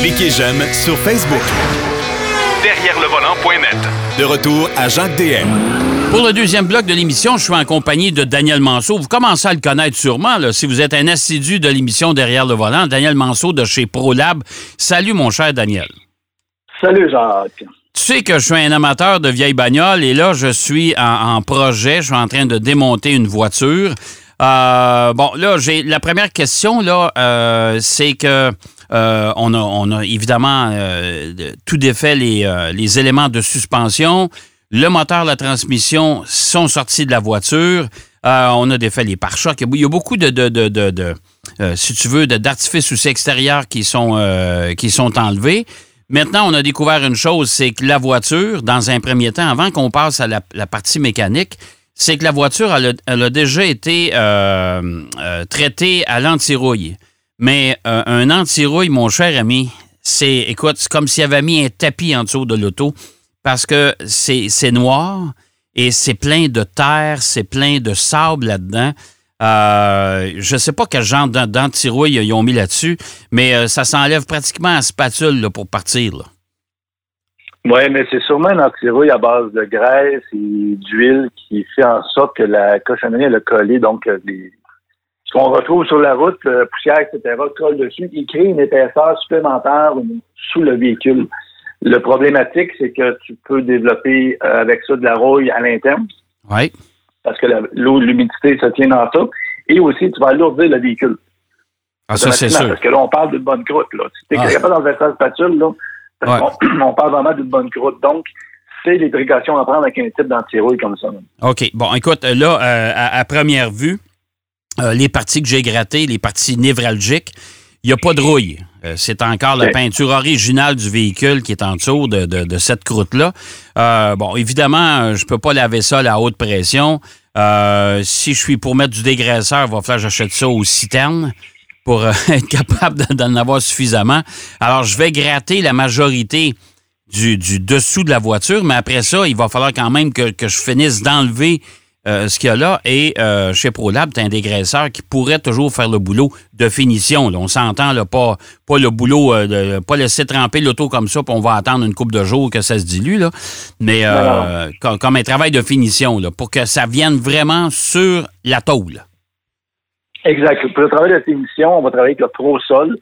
Cliquez j'aime sur Facebook. Derrière le volant.net. De retour à Jacques DM. Pour le deuxième bloc de l'émission, je suis en compagnie de Daniel Manceau. Vous commencez à le connaître sûrement, là, si vous êtes un assidu de l'émission Derrière le volant. Daniel Manceau de chez ProLab. Salut, mon cher Daniel. Salut, Jacques. Tu sais que je suis un amateur de vieilles bagnoles et là, je suis en, projet. Je suis en train de démonter une voiture. Euh, bon, là, j'ai la première question, là, euh, c'est que euh, on, a, évidemment tout défait les, les, éléments de suspension. Le moteur, la transmission sont sortis de la voiture. on a défait les pare-chocs. Il y a beaucoup de, si tu veux, d'artifices aussi extérieurs qui sont, qui sont enlevés. Maintenant, on a découvert une chose, c'est que la voiture, dans un premier temps, avant qu'on passe à la, partie mécanique, c'est que la voiture, a, déjà été euh, euh, traitée à l'antirouille. Mais euh, un antirouille, mon cher ami, c'est, écoute, c'est comme s'il avait mis un tapis en dessous de l'auto parce que c'est noir et c'est plein de terre, c'est plein de sable là-dedans. Euh, je ne sais pas quel genre d'antirouille ils ont mis là-dessus, mais euh, ça s'enlève pratiquement à spatule pour partir. Oui, mais c'est sûrement un antirouille à base de graisse et d'huile qui fait en sorte que la cochonnerie le collé. Donc, euh, ce qu'on retrouve sur la route, poussière, etc., colle dessus, il crée une épaisseur supplémentaire sous le véhicule. Le problématique, c'est que tu peux développer avec ça de la rouille à l'interne. Oui parce que l'eau, l'humidité se tient dans ça. Et aussi, tu vas alourdir le véhicule. Ah, ça, c'est sûr. Parce que là, on parle d'une bonne croûte. Là. Si tu n'es ah. pas dans le vessel spatule, là, on, parle vraiment d'une bonne croûte. Donc, c'est les précautions à prendre avec un type d'antirouille comme ça. OK. Bon, écoute, là, euh, à, première vue, euh, les parties que j'ai grattées, les parties névralgiques, il n'y a pas de rouille. Euh, c'est encore la peinture originale du véhicule qui est en dessous de, cette croûte-là. Euh, bon, évidemment, je peux pas laver ça à la haute pression. Euh, si je suis pour mettre du dégraisseur, il va falloir que j'achète ça aux citernes pour être capable d'en avoir suffisamment. Alors, je vais gratter la majorité du, dessous de la voiture, mais après ça, il va falloir quand même que, que je finisse d'enlever euh, ce qu'il y a là. Et euh, chez ProLab, tu as un dégraisseur qui pourrait toujours faire le boulot de finition. On s'entend, pas, pas le boulot, euh, de, pas laisser tremper l'auto comme ça, puis on va attendre une coupe de jours que ça se dilue, là. mais comme, un travail de finition, là, pour que ça vienne vraiment sur la tôle. Exact. Pour le travail de finition, on va travailler avec le ProSol,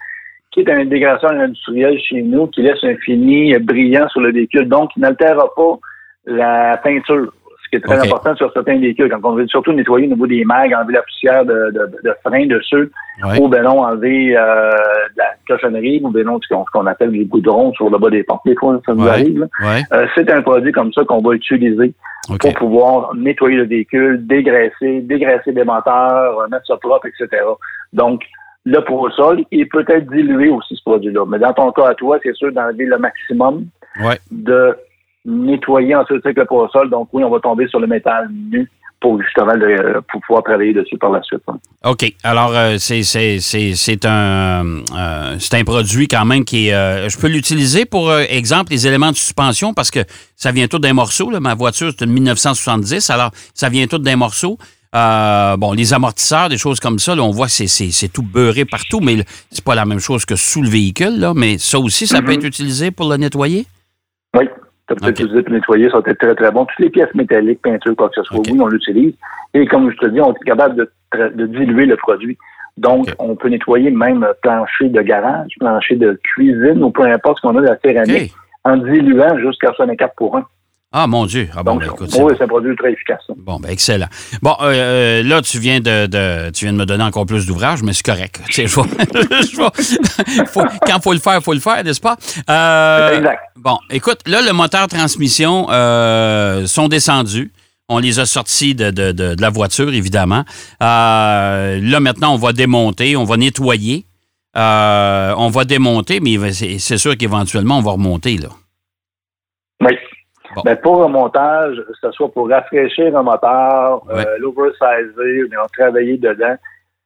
qui est un dégraisseur industriel chez nous, qui laisse un fini brillant sur le véhicule, donc il n'altère pas la peinture ce qui est très important sur certains véhicules, quand on veut surtout nettoyer au niveau des mags, enlever la poussière de, de, de frein dessus, ou ben non, enlever euh, la cochonnerie, ou ben non, ce qu'on appelle les goudrons sur le bas des portes, des fois, ça nous arrive. Euh, c'est un produit comme ça qu'on va utiliser pour pouvoir nettoyer le véhicule, dégraisser, dégraisser des moteurs, mettre ça propre, etc. Donc, le sol, il peut être dilué aussi, ce produit-là. Mais dans ton cas à toi, c'est sûr d'enlever le maximum de nettoyer ensuite avec le sol. Donc oui, on va tomber sur le métal nu pour justement pour pouvoir travailler dessus par la suite. OK. Alors, euh, c'est un, euh, c'est un produit quand même qui est... Euh, je peux l'utiliser pour exemple les éléments de suspension parce que ça vient tout d'un morceau. Ma voiture, c'est de 1970, alors ça vient tout d'un morceau. bon, les amortisseurs, des choses comme ça, on voit que c'est tout beurré partout, mais c'est pas la même chose que sous le véhicule. Là, mais ça aussi, ça peut mm-hmm. être utilisé pour le nettoyer? Oui, peux utiliser pour nettoyer, ça va être très, très bon. Toutes les pièces métalliques, peinture, quoi que ce soit, oui, on l'utilise. Et comme je te dis, on est capable de, diluer le produit. Donc, on peut nettoyer même plancher de garage, plancher de cuisine, ou peu importe ce qu'on a de la céramique, en diluant jusqu'à 64 pour 1. Ah, mon Dieu. Ah, bon, ben, écoute, oui, c'est un produit très efficace. Bon, ben, excellent. Bon, euh, euh, là, tu viens de, tu viens de me donner encore plus d'ouvrage, mais c'est correct. Tu sais, je faut, quand il faut le faire, il faut le faire, n'est-ce pas? Euh, exact. Bon, écoute, là, le moteur transmission sont descendus. On les a sortis de, de la voiture, évidemment. là, maintenant, on va démonter, on va nettoyer. on va démonter, mais c'est sûr qu'éventuellement, on va remonter, là. Oui. Ben, pour un montage, que ce soit pour rafraîchir un moteur, ouais. euh, l'oversizer, travailler dedans,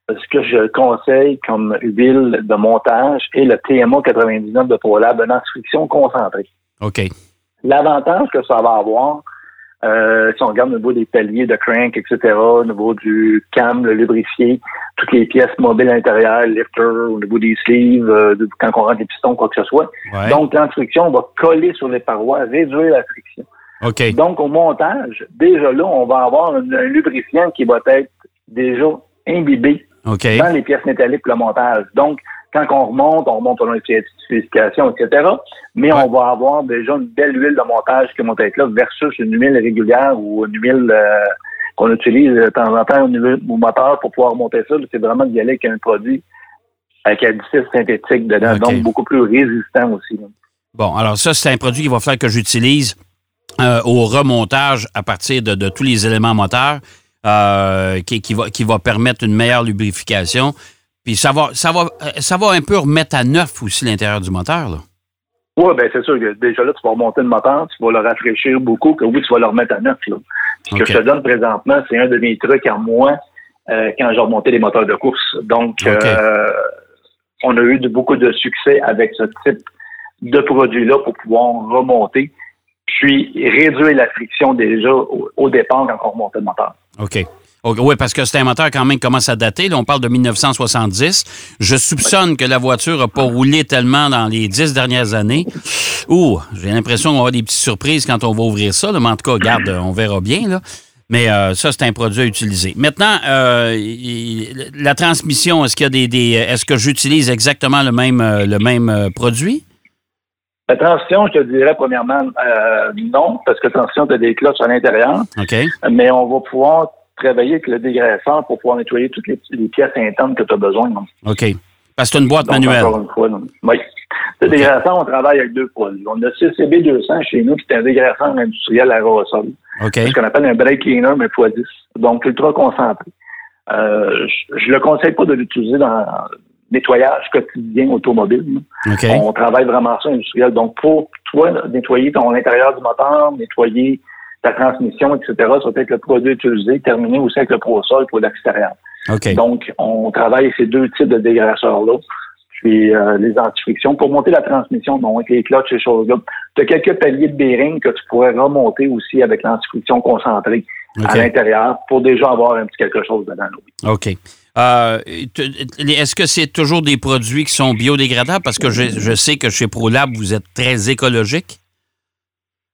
ce que je conseille comme huile de montage est le TMA 99 de ProLab, une instruction concentrée. OK. L'avantage que ça va avoir, Euh, si on regarde au niveau des paliers de crank, etc., au niveau du cam, le lubrifié, toutes les pièces mobiles à l'intérieur, lifter, au niveau des sleeves, euh, quand on rentre les pistons, quoi que ce soit. Donc, l'instruction va coller sur les parois, réduire la friction. Donc, au montage, déjà là, on va avoir un, lubrifiant qui va être déjà imbibé dans les pièces métalliques pour le montage. Donc, quand on remonte, on remonte dans les spécifications, etc. Mais on va avoir déjà une belle huile de montage qui va être là versus une huile régulière ou une huile euh, qu'on utilise de temps en temps au, moteur pour pouvoir monter ça. C'est vraiment d'y aller avec un produit avec additif synthétique dedans, donc beaucoup plus résistant aussi. Bon, alors ça, c'est un produit qu'il va falloir que j'utilise euh, au remontage à partir de, tous les éléments moteurs euh, qui, va, qui va permettre une meilleure lubrification. Puis ça va, ça va, ça va un peu remettre à neuf aussi l'intérieur du moteur, là. Oui, bien c'est sûr que déjà là, tu vas remonter le moteur, tu vas le rafraîchir beaucoup, que oui, tu vas le remettre à neuf. Là. Ce que je te donne présentement, c'est un de mes trucs en moins euh, quand j'ai remonté les moteurs de course. Donc, euh, on a eu beaucoup de succès avec ce type de produit-là pour pouvoir remonter, puis réduire la friction déjà au, départ quand on remontait le moteur. OK. Oui, parce que c'est un moteur quand même qui commence à dater. Là, on parle de 1970. Je soupçonne que la voiture n'a pas roulé tellement dans les dix dernières années. Ouh, j'ai l'impression qu'on va avoir des petites surprises quand on va ouvrir ça. Mais en tout cas, regarde, on verra bien. Là. Mais euh, ça, c'est un produit à utiliser. Maintenant, euh, la transmission, est-ce qu'il y a des, est-ce que j'utilise exactement le même, euh, le même produit? La transmission, je te dirais premièrement non, parce que la transmission, tu as des cloches à l'intérieur. OK. Mais on va pouvoir travailler avec le dégraisseur pour pouvoir nettoyer toutes les, pièces internes que tu as besoin. OK. Parce que c'est une boîte manuelle. oui. Le dégraisseur, on travaille avec deux produits. On a CCB 200 chez nous, qui est un dégraisseur industriel aérosol. OK. Ce qu'on appelle un brake cleaner, mais x10. Donc, ultra concentré. Euh, je ne le conseille pas de l'utiliser dans le nettoyage quotidien automobile. On travaille vraiment ça industriel. Donc, pour toi, nettoyer ton intérieur du moteur, nettoyer ta transmission, etc., ça va être le produit utilisé, terminé aussi avec le pro-sol pour l'extérieur. Donc, on travaille ces deux types de dégraisseurs-là, puis euh, les antifrictions. Pour monter la transmission, donc les clutches, ces choses-là, tu as quelques paliers de bearing que tu pourrais remonter aussi avec l'antifriction concentrée à l'intérieur pour déjà avoir un petit quelque chose dedans. OK. Euh, est-ce que c'est toujours des produits qui sont biodégradables? Parce que je, je sais que chez ProLab, vous êtes très écologique.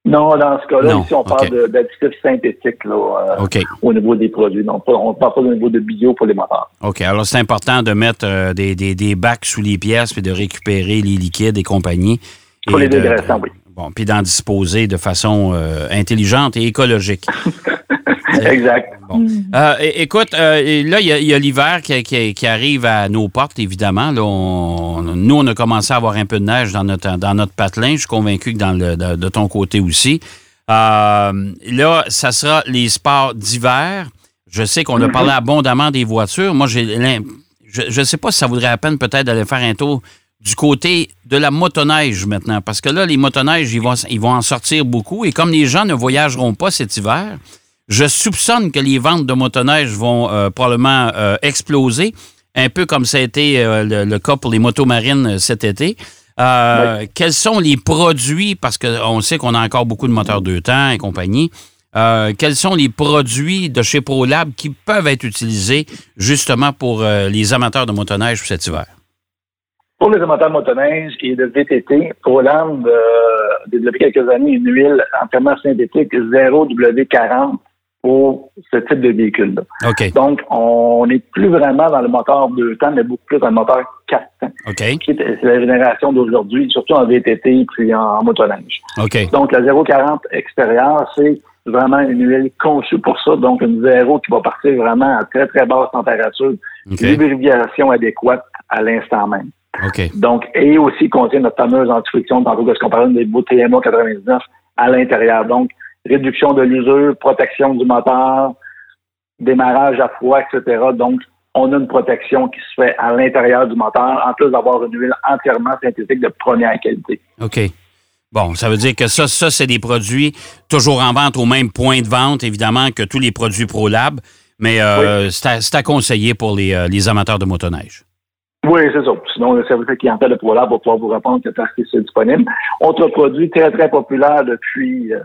Non, dans ce cas-là, ici, on parle d'additifs synthétiques là, euh, au niveau des produits. Donc, on ne parle pas au niveau de bio pour les moteurs. OK. Alors, c'est important de mettre euh, des, des, bacs sous les pièces puis de récupérer les liquides et compagnie. Pour les dégraissants, oui. Bon, puis d'en disposer de façon euh, intelligente et écologique. exact. Euh, écoute, euh, là, il y a, l'hiver qui, arrive à nos portes, évidemment. nous, on a commencé à avoir un peu de neige dans notre, dans notre patelin. Je suis convaincu que dans le, de, ton côté aussi. Euh, là, ça sera les sports d'hiver. Je sais qu'on a mm-hmm. parlé abondamment des voitures. Moi, j'ai je ne sais pas si ça voudrait la peine peut-être d'aller faire un tour du côté de la motoneige maintenant. Parce que là, les motoneiges, ils vont, ils vont en sortir beaucoup. Et comme les gens ne voyageront pas cet hiver, je soupçonne que les ventes de motoneige vont euh, probablement euh, exploser, un peu comme ça a été euh, le, cas pour les motos marines cet été. Quels sont les produits, parce qu'on sait qu'on a encore beaucoup de moteurs deux temps et compagnie, quels sont les produits de chez ProLab qui peuvent être utilisés justement pour les amateurs de motoneige cet hiver? Pour les amateurs de motoneige et de VTT, a développé quelques années une huile entièrement synthétique 0W40 pour ce type de véhicule-là. Donc, on n'est plus vraiment dans le moteur deux temps, mais beaucoup plus dans le moteur quatre temps. C'est la génération d'aujourd'hui, surtout en VTT puis en, motoneige. Donc, la 040 extérieure, c'est vraiment une huile conçue pour ça. Donc, une zéro qui va partir vraiment à très, très basse température. Okay. Lubrification adéquate à l'instant même. Donc, et aussi contient notre fameuse antifriction, tantôt que je comparais des beaux TMA 99 à l'intérieur. Donc, réduction de l'usure, protection du moteur, démarrage à froid, etc. Donc, on a une protection qui se fait à l'intérieur du moteur, en plus d'avoir une huile entièrement synthétique de première qualité. OK. Bon, ça veut dire que ça, ça c'est des produits toujours en vente au même point de vente, évidemment, que tous les produits ProLab, mais euh, c'est à, conseiller pour les, euh, les, amateurs de motoneige. Oui, c'est ça. Sinon, le service clientèle de ProLab va pouvoir vous répondre que c'est disponible. Autre produit très, très populaire depuis euh,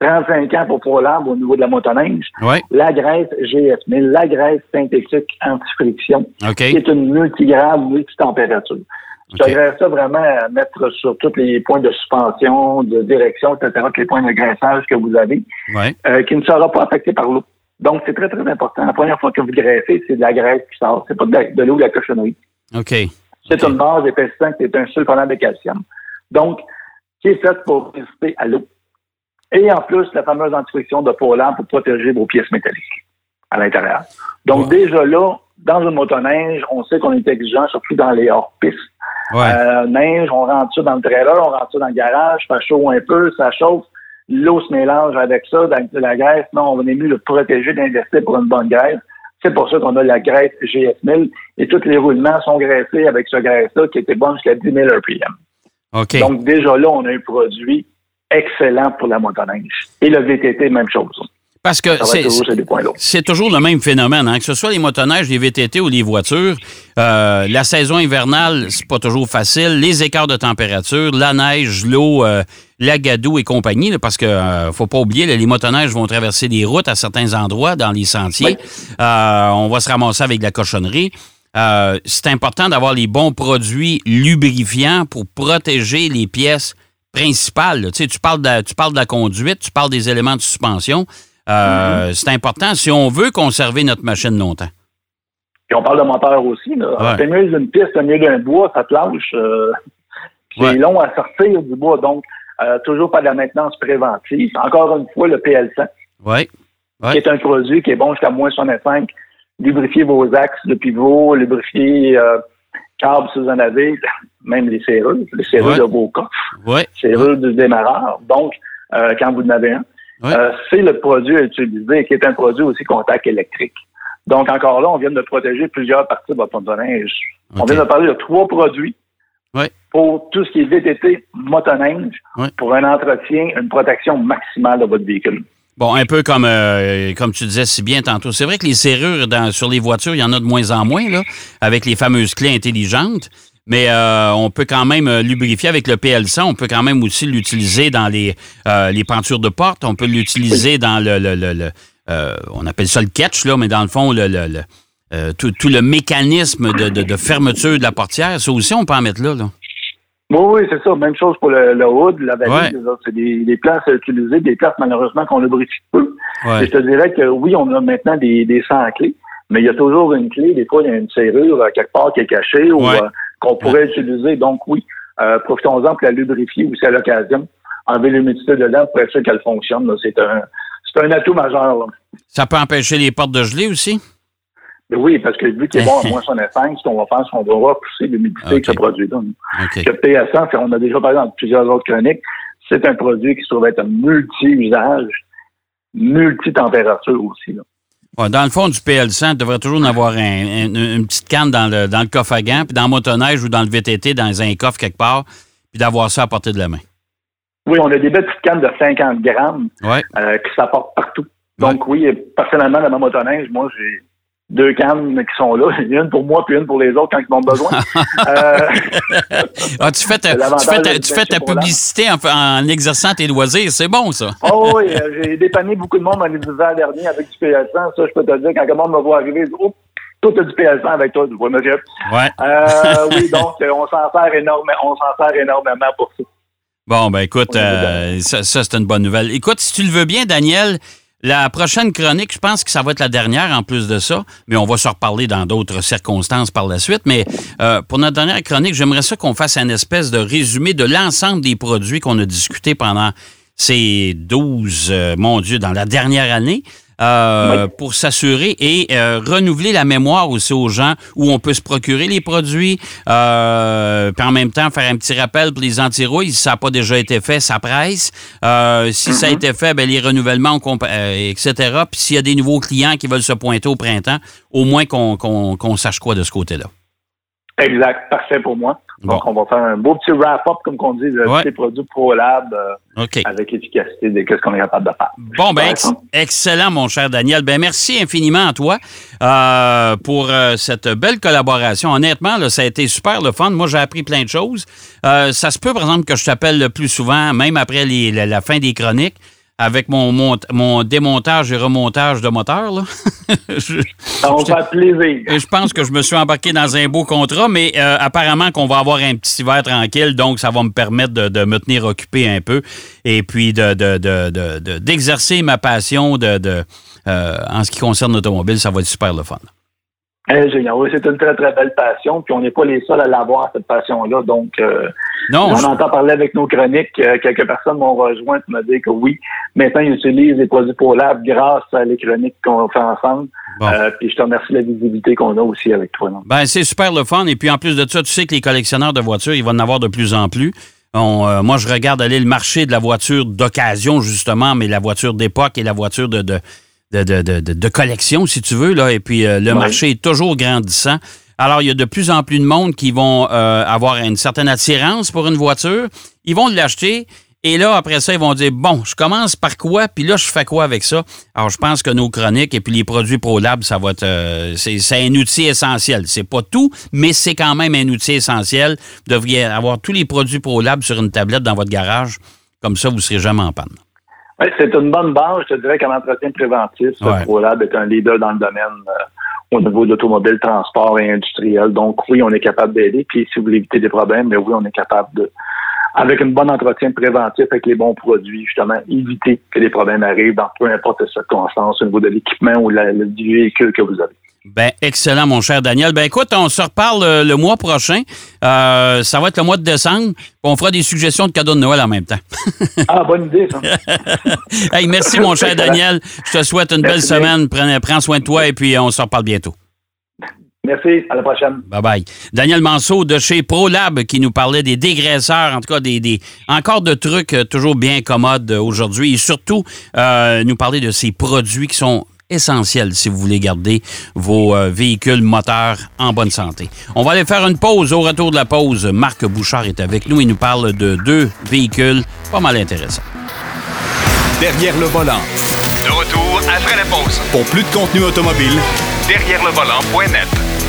35 ans pour ProLab au niveau de la motoneige. Ouais. La graisse GF1000, la graisse synthétique anti-friction, qui est une multigrade, multitempérature. Je OK. t'aimerais ça vraiment à mettre sur tous les points de suspension, de direction, etc., tous les points de graissage que vous avez, Ouais. euh, qui ne sera pas affecté par l'eau. Donc, c'est très, très important. La première fois que vous graissez, c'est de la graisse qui sort. C'est pas de, de l'eau de la cochonnerie. OK. C'est une base épaississante qui est un sulfonate de calcium. Donc, qui est faite pour résister à l'eau? Et en plus, la fameuse antifriction de Polar pour protéger vos pièces métalliques à l'intérieur. Donc, Ouais. déjà là, dans une motoneige, on sait qu'on est exigeant, surtout dans les hors-pistes. Ouais. Euh, neige, on rentre ça dans le trailer, on rentre ça dans le garage, ça chaud un peu, ça chauffe. L'eau se mélange avec ça, dans la graisse. Non, on est mieux de protéger, d'investir pour une bonne graisse. C'est pour ça qu'on a la graisse GS1000 et tous les roulements sont graissés avec ce graisse-là qui était bon jusqu'à 10 000 RPM. OK. Donc, déjà là, on a un produit excellent pour la motoneige. Et le VTT, même chose. Parce que toujours. C'est toujours le même phénomène, hein? que ce soit les motoneiges, les VTT ou les voitures. euh, la saison hivernale, c'est pas toujours facile. Les écarts de température, la neige, l'eau, euh, la gadoue et compagnie, là, parce que euh, faut pas oublier, là, les motoneiges vont traverser des routes à certains endroits dans les sentiers. Euh, on va se ramasser avec de la cochonnerie. Euh, c'est important d'avoir les bons produits lubrifiants pour protéger les pièces principales. là. Tu sais, tu parles, de, tu parles de la conduite, tu parles des éléments de suspension. Euh, C'est important si on veut conserver notre machine longtemps. Puis on parle de moteur aussi. Ouais. C'est mieux d'une piste, c'est mieux d'un bois, ça te lâche. euh, c'est Ouais. long à sortir du bois. Donc, euh, toujours pas de la maintenance préventive. Encore une fois, le PL100, Oui. Ouais. qui est un produit qui est bon jusqu'à moins 65. Lubrifier vos axes de pivot, lubrifier euh, câbles si vous en avez, même les serrures, les serrures Ouais. de vos coffres. Oui. serrure du démarreur. Donc, euh, quand vous en avez un, Ouais. euh, c'est le produit à utiliser qui est un produit aussi contact électrique. Donc, encore là, on vient de protéger plusieurs parties de votre motoneige. On vient de parler de trois produits Pour tout ce qui est VTT, motoneige, pour un entretien, une protection maximale de votre véhicule. Bon, un peu comme, euh, comme tu disais si bien tantôt. C'est vrai que les serrures dans- sur les voitures, il y en a de moins en moins, là, avec les fameuses clés intelligentes. Mais euh, on peut quand même euh, lubrifier avec le PL100. On peut quand même aussi l'utiliser dans les, euh, les pentures de porte. On peut l'utiliser dans le... le- le- le, on appelle ça le catch, là, mais dans le fond, le, euh, tout, tout le mécanisme de, de- de fermeture de la portière, ça aussi, on peut en mettre là. là. Oui, oui, c'est ça. Même chose pour le, le hood, la valise. Ouais. c'est des, des places à utiliser, des places malheureusement qu'on lubrifie peu. Ouais. Et je te dirais que oui, on a maintenant des, des 100 clés, mais il y a toujours une clé. Des fois, il y a une serrure euh, quelque part qui est cachée ou Ouais. euh, qu'on pourrait utiliser. Donc oui, euh, profitons-en pour la lubrifier aussi à l'occasion. Enlever l'humidité dedans pour être sûr qu'elle fonctionne. C'est un, un atout majeur. là. Ça peut empêcher les portes de geler aussi? Mais oui, parce que vu qu'il est bon à moins 65, ce qu'on va faire, c'est qu'on va repousser l'humidité Ok. que ce produit-là. OK. Le PS100, c'est- on a déjà parlé dans plusieurs autres chroniques, c'est un produit qui se trouve être un multi-usage, multi-température aussi. Là. Ouais, dans le fond du PL100, il devrait toujours en avoir un- un- une petite canne dans le, dans le coffre à gants, puis dans le motoneige ou dans le VTT, dans un coffre quelque part, puis d'avoir ça à portée de la main. Oui, on a des belles petites cannes de 50 grammes Ouais. euh, qui s'apportent partout. Donc oui, personnellement, dans ma motoneige, moi, j'ai deux cannes qui sont là. Une pour moi, puis une pour les autres quand ils en ont besoin. euh, Ah, tu fais ta, C'est l'avantage tu fais ta, de tu fais ta chez Polar. publicité en, en exerçant tes loisirs. C'est bon, ça. oh oui, euh, j'ai dépanné beaucoup de monde dans les hivers derniers avec du PS100. Ça, je peux te dire, quand le monde me voit arriver, ils disent, oh, toi, t'as du PS100 avec toi. Oui, monsieur. Ouais. Euh, oui, donc, on s'en sert sert énormément pour ça. Bon, ben écoute, euh, ça, ça, c'est une bonne nouvelle. Écoute, si tu le veux bien, Daniel, la prochaine chronique, je pense que ça va être la dernière en plus de ça, mais on va se reparler dans d'autres circonstances par la suite. Mais euh, pour notre dernière chronique, j'aimerais ça qu'on fasse un espèce de résumé de l'ensemble des produits qu'on a discutés pendant ces 12, euh, mon Dieu, dans la dernière année. Euh, pour s'assurer et euh, renouveler la mémoire aussi aux gens où on peut se procurer les produits, euh, puis en même temps faire un petit rappel pour les antirouilles, si ça n'a pas déjà été fait, ça presse. Euh, si ça a été fait, ben, les renouvellements, euh, etc. Puis s'il y a des nouveaux clients qui veulent se pointer au printemps, au moins qu'on qu'on- qu'on sache quoi de ce côté-là. Exact, parfait pour moi. Donc, Bon. on va faire un beau petit wrap-up, comme on dit, de Ouais. ces produits ProLab euh, avec l'efficacité de ce qu'on est capable de faire. Bon, ben, ex- excellent, mon cher Daniel. Ben, merci infiniment à toi euh, pour euh, cette belle collaboration. Honnêtement, là, ça a été super le fun. Moi, j'ai appris plein de choses. Euh, ça se peut, par exemple, que je t'appelle le plus souvent, même après les- la, la fin des chroniques. Avec mon, mon, démontage et remontage de moteur. Là. je, Ça va plaisir. Je pense que je me suis embarqué dans un beau contrat, mais euh, apparemment qu'on va avoir un petit hiver tranquille, donc ça va me permettre de, me tenir occupé un peu et puis d'exercer de, ma passion de, euh, en ce qui concerne l'automobile. Ça va être super le fun. Eh, génial. Oui, c'est une très, très belle passion. Puis on n'est pas les seuls à l'avoir, cette passion-là. Donc, euh, non, on entend parler avec nos chroniques. Euh, quelques personnes m'ont rejoint pour me dire que oui, maintenant, ils utilisent les produits ProLab grâce à les chroniques qu'on fait ensemble. Euh, puis je te remercie de la visibilité qu'on a aussi avec toi. Ben, c'est super le fun. Et puis en plus de ça, tu sais que les collectionneurs de voitures, ils vont en avoir de plus en plus. moi, je regarde aller le marché de la voiture d'occasion, justement, mais la voiture d'époque et la voiture de, de de, collection, si tu veux, là, et puis euh, le marché est toujours grandissant. Alors, il y a de plus en plus de monde qui vont euh, avoir une certaine attirance pour une voiture. Ils vont l'acheter. Et là, après ça, ils vont dire, bon, je commence par quoi, puis là, je fais quoi avec ça? Alors, je pense que nos chroniques et puis les produits ProLab, ça va être, euh, c'est un outil essentiel. C'est pas tout, mais c'est quand même un outil essentiel. Vous devriez avoir tous les produits ProLab sur une tablette dans votre garage. Comme ça, vous ne serez jamais en panne. Oui, c'est une bonne base. Je te dirais qu'en entretien préventif, ouais. ProLab est un leader dans le domaine euh, au niveau de l'automobile, transport et industriel. Donc, oui, on est capable d'aider. Puis, si vous voulez éviter des problèmes, mais oui, on est capable de, avec un bon entretien préventif, avec les bons produits, justement, éviter que les problèmes arrivent dans peu importe les circonstances au niveau de l'équipement ou la, le, du véhicule que vous avez. Ben, excellent, mon cher Daniel. Ben, écoute, on se reparle euh, le, mois prochain. Euh, ça va être le mois de décembre. On fera des suggestions de cadeaux de Noël en même temps. ah, bonne idée, ça. hey, merci, mon cher Daniel. Je te souhaite une belle semaine. Prends, prends, soin de toi et puis on se reparle bientôt. Merci, à la prochaine. Bye bye. Daniel Manceau de chez ProLab qui nous parlait des dégraisseurs, en tout cas des, des encore de trucs euh, toujours bien commodes aujourd'hui et surtout nous parler de ces produits qui sont essentiel si vous voulez garder vos euh, véhicules moteurs en bonne santé. On va aller faire une pause. Au retour de la pause, Marc Bouchard est avec nous. Il nous parle de deux véhicules pas mal intéressants. Derrière le volant. De retour après la pause. Pour plus de contenu automobile, derrière le volant.net.